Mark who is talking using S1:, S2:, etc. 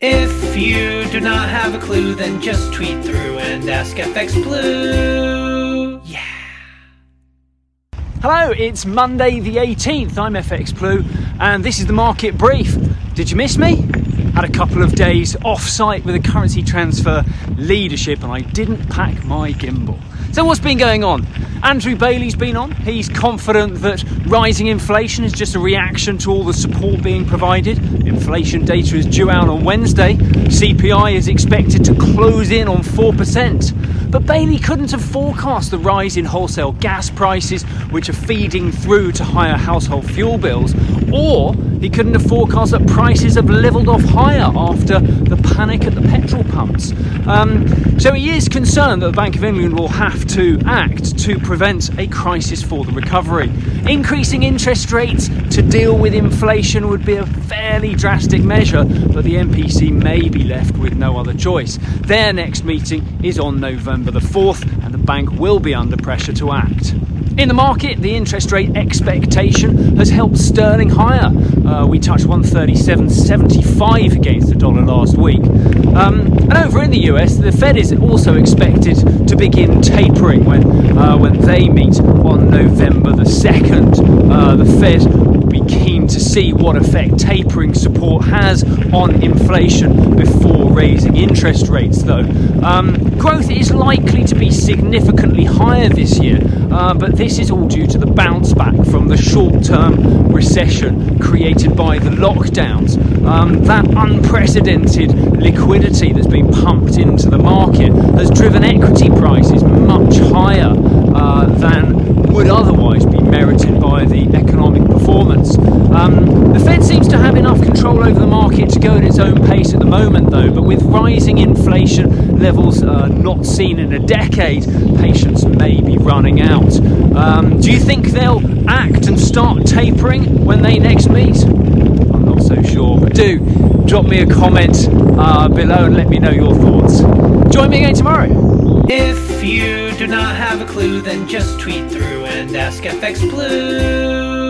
S1: If you do not have a clue, then just tweet through and ask FX Blue. Yeah.
S2: Hello, it's Monday the 18th. I'm FX Blue, and this is the market brief. Did you miss me? Had a couple of days off site with a currency transfer leadership, and I didn't pack my gimbal. So, what's been going on? Andrew Bailey's been on. He's confident that rising inflation is just a reaction to all the support being provided. Inflation data is due out on Wednesday. CPI is expected to close in on 4%. But Bailey couldn't have forecast the rise in wholesale gas prices, which are feeding through to higher household fuel bills, or he couldn't have forecast that prices have levelled off higher after the panic at the. Um, so he is concerned that the Bank of England will have to act to prevent a crisis for the recovery. Increasing interest rates to deal with inflation would be a fairly drastic measure, but the MPC may be left with no other choice. Their next meeting is on November the 4th, and the bank will be under pressure to act. In the market, the interest rate expectation has helped sterling higher. Uh, we touched 137.75 against the dollar last week. Um, and over in the US, the Fed is also expected to begin tapering when uh, when they meet on November the 2nd. Uh, the Fed to see what effect tapering support has on inflation before raising interest rates, though. Um, growth is likely to be significantly higher this year, uh, but this is all due to the bounce back from the short term recession created by the lockdowns. Um, that unprecedented liquidity that's been pumped into the market has driven equity prices much higher uh, than would otherwise be merited by the economic performance. Um, the Fed seems to have enough control over the market to go at its own pace at the moment, though, but with rising inflation levels uh, not seen in a decade, patience may be running out. Um, do you think they'll act and start tapering when they next meet? I'm not so sure, but do drop me a comment uh, below and let me know your thoughts. Join me again tomorrow.
S1: If you do not have a clue, then just tweet through and ask FX Blue.